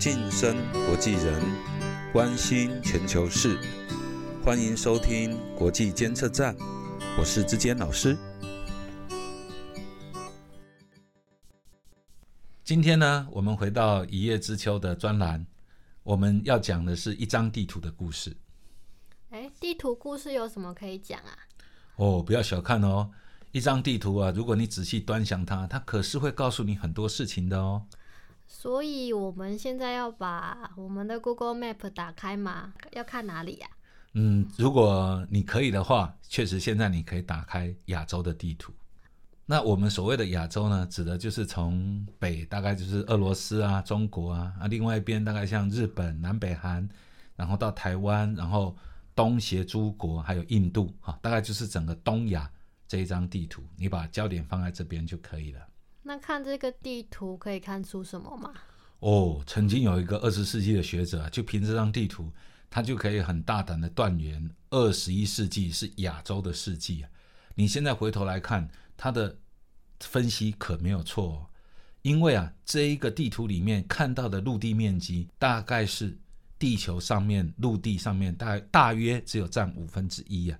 晋升国际人，关心全球事，欢迎收听国际监测站，我是志坚老师。今天呢，我们回到一叶知秋的专栏，我们要讲的是一张地图的故事。哎，地图故事有什么可以讲啊？哦，不要小看哦，一张地图啊，如果你仔细端详它，它可是会告诉你很多事情的哦。所以我们现在要把我们的 Google Map 打开吗？要看哪里呀？嗯，如果你可以的话，确实现在你可以打开亚洲的地图。那我们所谓的亚洲呢，指的就是从北大概就是俄罗斯啊、中国啊啊，另外一边大概像日本、南北韩，然后到台湾，然后东协诸国还有印度，哈，大概就是整个东亚这一张地图。你把焦点放在这边就可以了。那看这个地图可以看出什么吗？哦，曾经有一个二十世纪的学者，就凭这张地图，他就可以很大胆的断言，二十一世纪是亚洲的世纪啊！你现在回头来看，他的分析可没有错，因为啊，这一个地图里面看到的陆地面积，大概是地球上面陆地上面大大约只有占五分之一啊，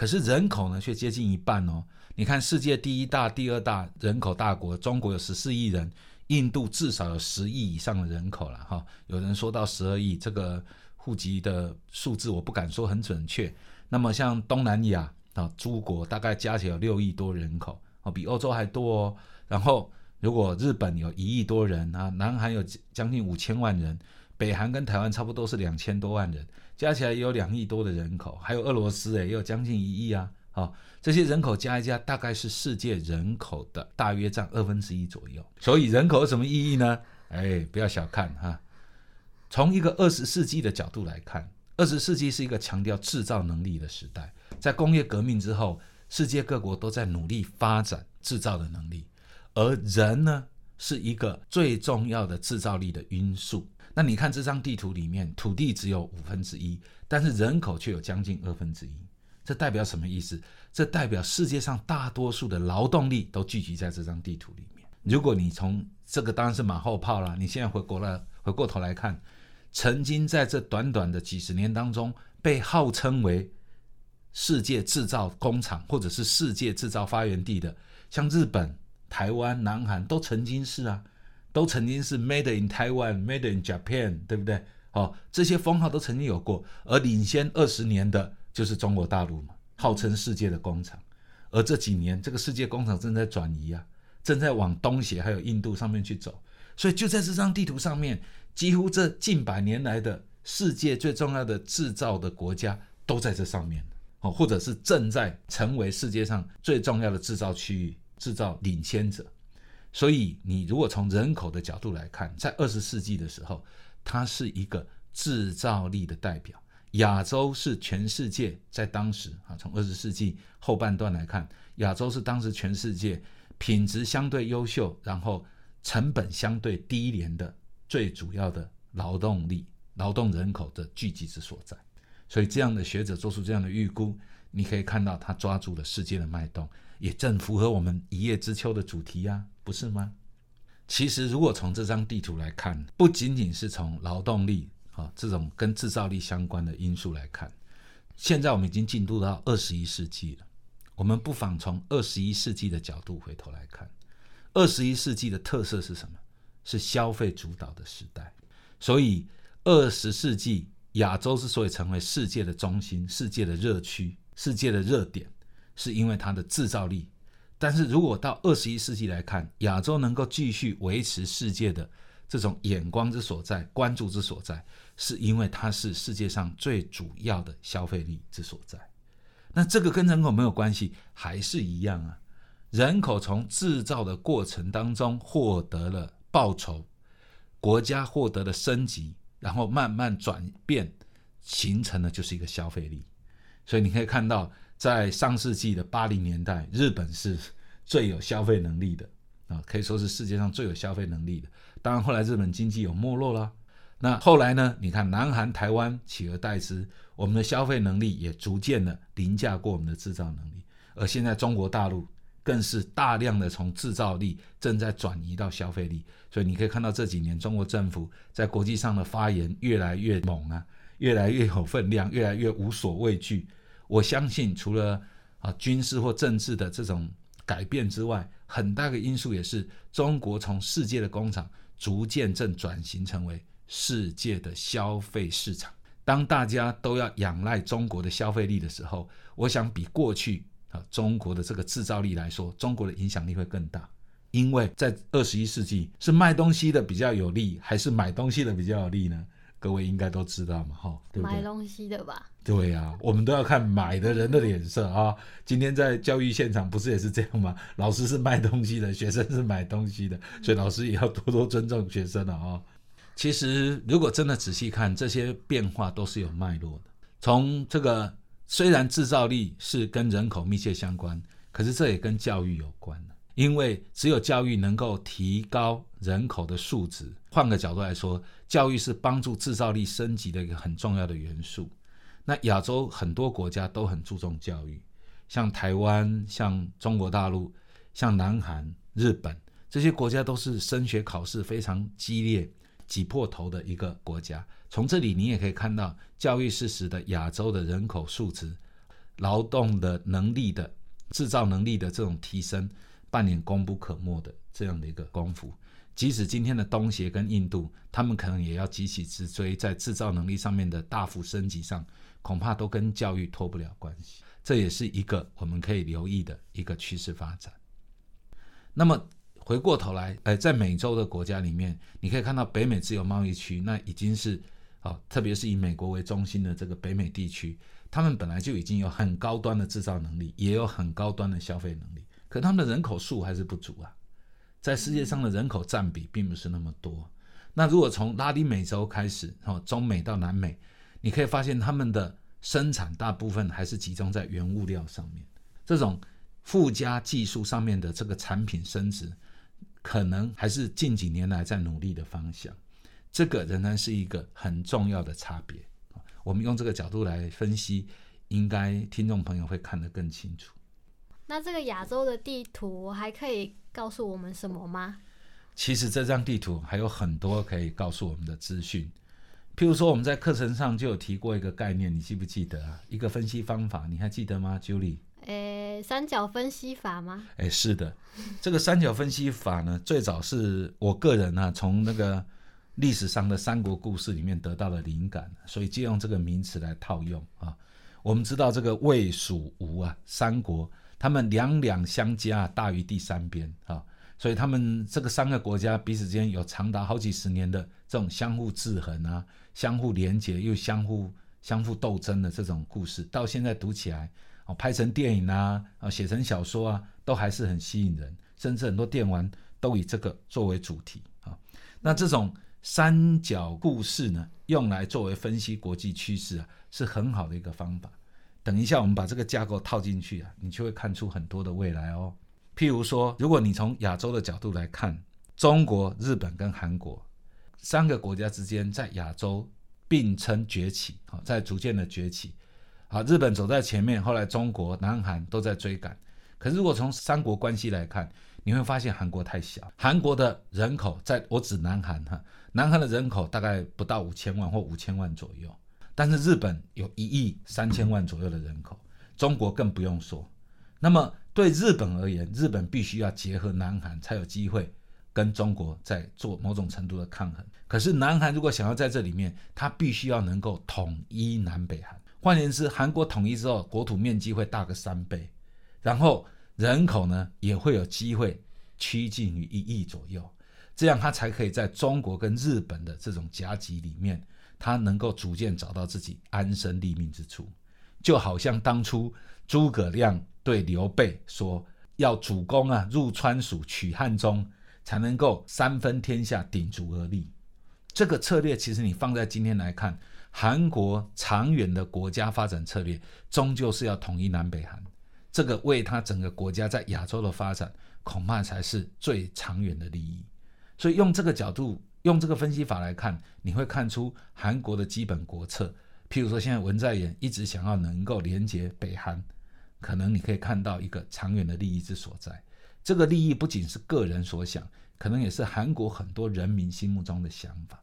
可是人口呢却接近一半哦。你看，世界第一大、第二大人口大国，中国有十四亿人，印度至少有十亿以上的人口了哈。有人说到十二亿，这个户籍的数字我不敢说很准确。那么像东南亚啊，诸国大概加起来有六亿多人口哦，比欧洲还多哦。然后如果日本有一亿多人啊，南韩有将近五千万人，北韩跟台湾差不多是两千多万人，加起来也有两亿多的人口。还有俄罗斯诶，也有将近一亿啊。好，这些人口加一加，大概是世界人口的大约占二分之一左右。所以人口有什么意义呢？哎，不要小看哈。从一个二十世纪的角度来看，二十世纪是一个强调制造能力的时代。在工业革命之后，世界各国都在努力发展制造的能力，而人呢，是一个最重要的制造力的因素。那你看这张地图里面，土地只有五分之一，但是人口却有将近二分之一。这代表什么意思？这代表世界上大多数的劳动力都聚集在这张地图里面。如果你从这个当然是马后炮了。你现在回过来回过头来看，曾经在这短短的几十年当中，被号称为世界制造工厂或者是世界制造发源地的，像日本、台湾、南韩都曾经是啊，都曾经是 Made in Taiwan、Made in Japan，对不对？哦，这些封号都曾经有过，而领先二十年的。就是中国大陆嘛，号称世界的工厂，而这几年这个世界工厂正在转移啊，正在往东协还有印度上面去走，所以就在这张地图上面，几乎这近百年来的世界最重要的制造的国家都在这上面哦，或者是正在成为世界上最重要的制造区域、制造领先者。所以你如果从人口的角度来看，在二十世纪的时候，它是一个制造力的代表。亚洲是全世界在当时啊，从二十世纪后半段来看，亚洲是当时全世界品质相对优秀，然后成本相对低廉的最主要的劳动力、劳动人口的聚集之所在。所以，这样的学者做出这样的预估，你可以看到他抓住了世界的脉动，也正符合我们一叶知秋的主题呀，不是吗？其实，如果从这张地图来看，不仅仅是从劳动力。啊，这种跟制造力相关的因素来看，现在我们已经进入到二十一世纪了。我们不妨从二十一世纪的角度回头来看，二十一世纪的特色是什么？是消费主导的时代。所以，二十世纪亚洲之所以成为世界的中心、世界的热区、世界的热点，是因为它的制造力。但是如果到二十一世纪来看，亚洲能够继续维持世界的。这种眼光之所在，关注之所在，是因为它是世界上最主要的消费力之所在。那这个跟人口没有关系，还是一样啊？人口从制造的过程当中获得了报酬，国家获得了升级，然后慢慢转变，形成的就是一个消费力。所以你可以看到，在上世纪的八零年代，日本是最有消费能力的啊，可以说是世界上最有消费能力的。当然，后来日本经济有没落了。那后来呢？你看，南韩、台湾取而代之，我们的消费能力也逐渐的凌驾过我们的制造能力。而现在中国大陆更是大量的从制造力正在转移到消费力。所以你可以看到这几年中国政府在国际上的发言越来越猛啊，越来越有分量，越来越无所畏惧。我相信除了啊军事或政治的这种改变之外，很大个因素也是中国从世界的工厂逐渐正转型成为世界的消费市场。当大家都要仰赖中国的消费力的时候，我想比过去啊中国的这个制造力来说，中国的影响力会更大。因为在二十一世纪，是卖东西的比较有利，还是买东西的比较有利呢？各位应该都知道嘛，哈，对不对？买东西的吧？对呀，我们都要看买的人的脸色啊。今天在教育现场不是也是这样吗？老师是卖东西的，学生是买东西的，所以老师也要多多尊重学生了啊。其实，如果真的仔细看，这些变化都是有脉络的。从这个，虽然制造力是跟人口密切相关，可是这也跟教育有关因为只有教育能够提高人口的素质。换个角度来说，教育是帮助制造力升级的一个很重要的元素。那亚洲很多国家都很注重教育，像台湾、像中国大陆、像南韩、日本这些国家都是升学考试非常激烈。挤破头的一个国家，从这里你也可以看到，教育是使得亚洲的人口素质、劳动的能力的制造能力的这种提升，扮演功不可没的这样的一个功夫。即使今天的东协跟印度，他们可能也要急起直追，在制造能力上面的大幅升级上，恐怕都跟教育脱不了关系。这也是一个我们可以留意的一个趋势发展。那么。回过头来，呃，在美洲的国家里面，你可以看到北美自由贸易区，那已经是哦，特别是以美国为中心的这个北美地区，他们本来就已经有很高端的制造能力，也有很高端的消费能力，可他们的人口数还是不足啊，在世界上的人口占比并不是那么多。那如果从拉丁美洲开始，哦，中美到南美，你可以发现他们的生产大部分还是集中在原物料上面，这种附加技术上面的这个产品升值。可能还是近几年来在努力的方向，这个仍然是一个很重要的差别我们用这个角度来分析，应该听众朋友会看得更清楚。那这个亚洲的地图还可以告诉我们什么吗？其实这张地图还有很多可以告诉我们的资讯，譬如说我们在课程上就有提过一个概念，你记不记得啊？一个分析方法，你还记得吗，Julie？诶，三角分析法吗？诶，是的，这个三角分析法呢，最早是我个人呢从那个历史上的三国故事里面得到的灵感，所以借用这个名词来套用啊。我们知道这个魏、蜀、吴啊，三国他们两两相加大于第三边啊，所以他们这个三个国家彼此之间有长达好几十年的这种相互制衡啊、相互连结又相互相互斗争的这种故事，到现在读起来。拍成电影啊，啊，写成小说啊，都还是很吸引人，甚至很多电玩都以这个作为主题啊。那这种三角故事呢，用来作为分析国际趋势啊，是很好的一个方法。等一下，我们把这个架构套进去啊，你就会看出很多的未来哦。譬如说，如果你从亚洲的角度来看，中国、日本跟韩国三个国家之间在亚洲并称崛起啊，在逐渐的崛起。好，日本走在前面，后来中国、南韩都在追赶。可是如果从三国关系来看，你会发现韩国太小。韩国的人口，在我指南韩哈，南韩的人口大概不到五千万或五千万左右。但是日本有一亿三千万左右的人口，中国更不用说。那么对日本而言，日本必须要结合南韩，才有机会跟中国在做某种程度的抗衡。可是南韩如果想要在这里面，它必须要能够统一南北韩。换言之，韩国统一之后，国土面积会大个三倍，然后人口呢也会有机会趋近于一亿左右，这样他才可以在中国跟日本的这种夹击里面，他能够逐渐找到自己安身立命之处。就好像当初诸葛亮对刘备说：“要主公啊，入川蜀取汉中，才能够三分天下，鼎足而立。”这个策略其实你放在今天来看。韩国长远的国家发展策略，终究是要统一南北韩，这个为他整个国家在亚洲的发展，恐怕才是最长远的利益。所以用这个角度，用这个分析法来看，你会看出韩国的基本国策。譬如说，现在文在寅一直想要能够连接北韩，可能你可以看到一个长远的利益之所在。这个利益不仅是个人所想，可能也是韩国很多人民心目中的想法。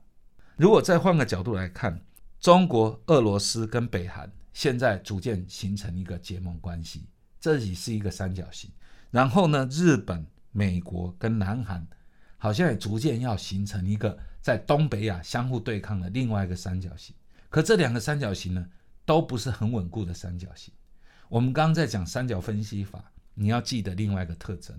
如果再换个角度来看，中国、俄罗斯跟北韩现在逐渐形成一个结盟关系，这里是一个三角形。然后呢，日本、美国跟南韩好像也逐渐要形成一个在东北亚相互对抗的另外一个三角形。可这两个三角形呢，都不是很稳固的三角形。我们刚刚在讲三角分析法，你要记得另外一个特征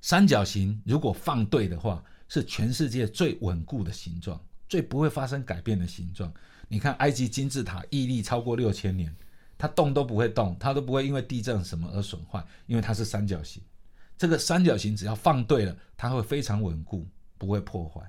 三角形如果放对的话，是全世界最稳固的形状，最不会发生改变的形状。你看埃及金字塔屹立超过六千年，它动都不会动，它都不会因为地震什么而损坏，因为它是三角形。这个三角形只要放对了，它会非常稳固，不会破坏。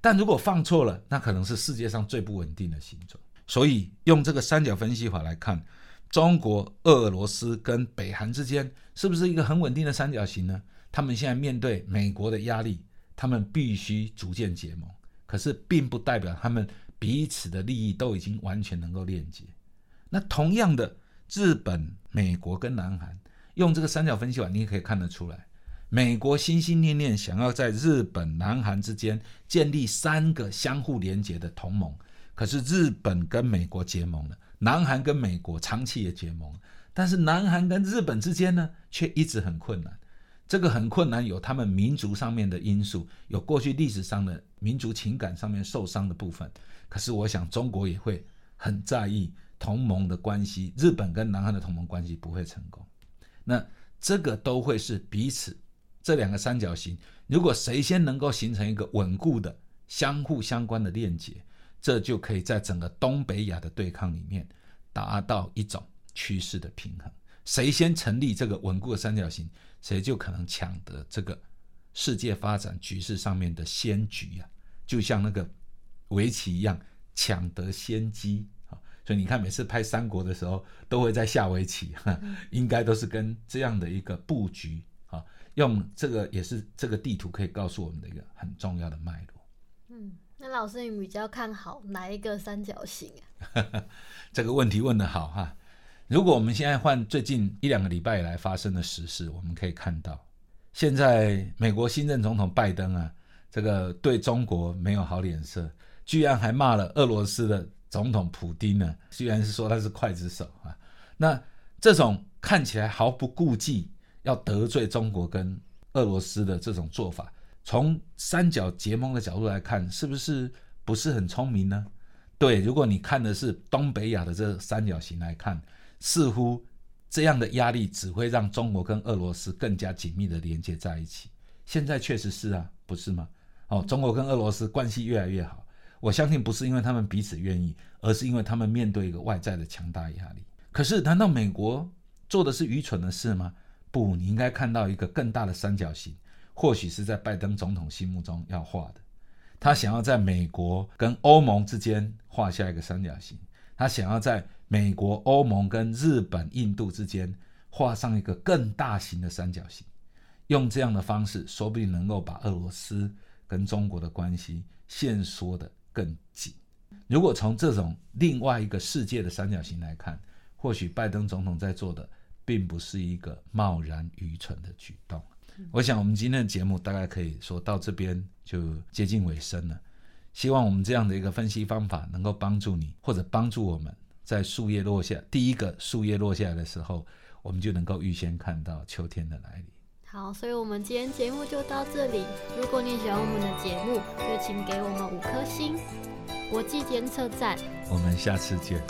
但如果放错了，那可能是世界上最不稳定的形状。所以用这个三角分析法来看，中国、俄罗斯跟北韩之间是不是一个很稳定的三角形呢？他们现在面对美国的压力，他们必须逐渐结盟。可是，并不代表他们彼此的利益都已经完全能够链接。那同样的，日本、美国跟南韩用这个三角分析法，你也可以看得出来，美国心心念念想要在日本、南韩之间建立三个相互连接的同盟。可是，日本跟美国结盟了，南韩跟美国长期也结盟，但是南韩跟日本之间呢，却一直很困难。这个很困难，有他们民族上面的因素，有过去历史上的民族情感上面受伤的部分。可是我想，中国也会很在意同盟的关系，日本跟南韩的同盟关系不会成功。那这个都会是彼此这两个三角形，如果谁先能够形成一个稳固的相互相关的链接，这就可以在整个东北亚的对抗里面达到一种趋势的平衡。谁先成立这个稳固的三角形？谁就可能抢得这个世界发展局势上面的先局啊？就像那个围棋一样，抢得先机！所以你看，每次拍三国的时候，都会在下围棋，应该都是跟这样的一个布局啊。用这个也是这个地图可以告诉我们的一个很重要的脉络。嗯，那老师你比较看好哪一个三角形啊？这个问题问得好哈。如果我们现在换最近一两个礼拜以来发生的时事，我们可以看到，现在美国新任总统拜登啊，这个对中国没有好脸色，居然还骂了俄罗斯的总统普京呢，居然是说他是刽子手啊。那这种看起来毫不顾忌要得罪中国跟俄罗斯的这种做法，从三角结盟的角度来看，是不是不是很聪明呢？对，如果你看的是东北亚的这三角形来看。似乎这样的压力只会让中国跟俄罗斯更加紧密的连接在一起。现在确实是啊，不是吗？哦，中国跟俄罗斯关系越来越好，我相信不是因为他们彼此愿意，而是因为他们面对一个外在的强大压力。可是，难道美国做的是愚蠢的事吗？不，你应该看到一个更大的三角形，或许是在拜登总统心目中要画的。他想要在美国跟欧盟之间画下一个三角形，他想要在。美国、欧盟跟日本、印度之间画上一个更大型的三角形，用这样的方式，说不定能够把俄罗斯跟中国的关系线缩的更紧。如果从这种另外一个世界的三角形来看，或许拜登总统在做的并不是一个贸然愚蠢的举动。我想，我们今天的节目大概可以说到这边就接近尾声了。希望我们这样的一个分析方法能够帮助你，或者帮助我们。在树叶落下，第一个树叶落下来的时候，我们就能够预先看到秋天的来临。好，所以我们今天节目就到这里。如果你喜欢我们的节目，就请给我们五颗星。国际监测站，我们下次见。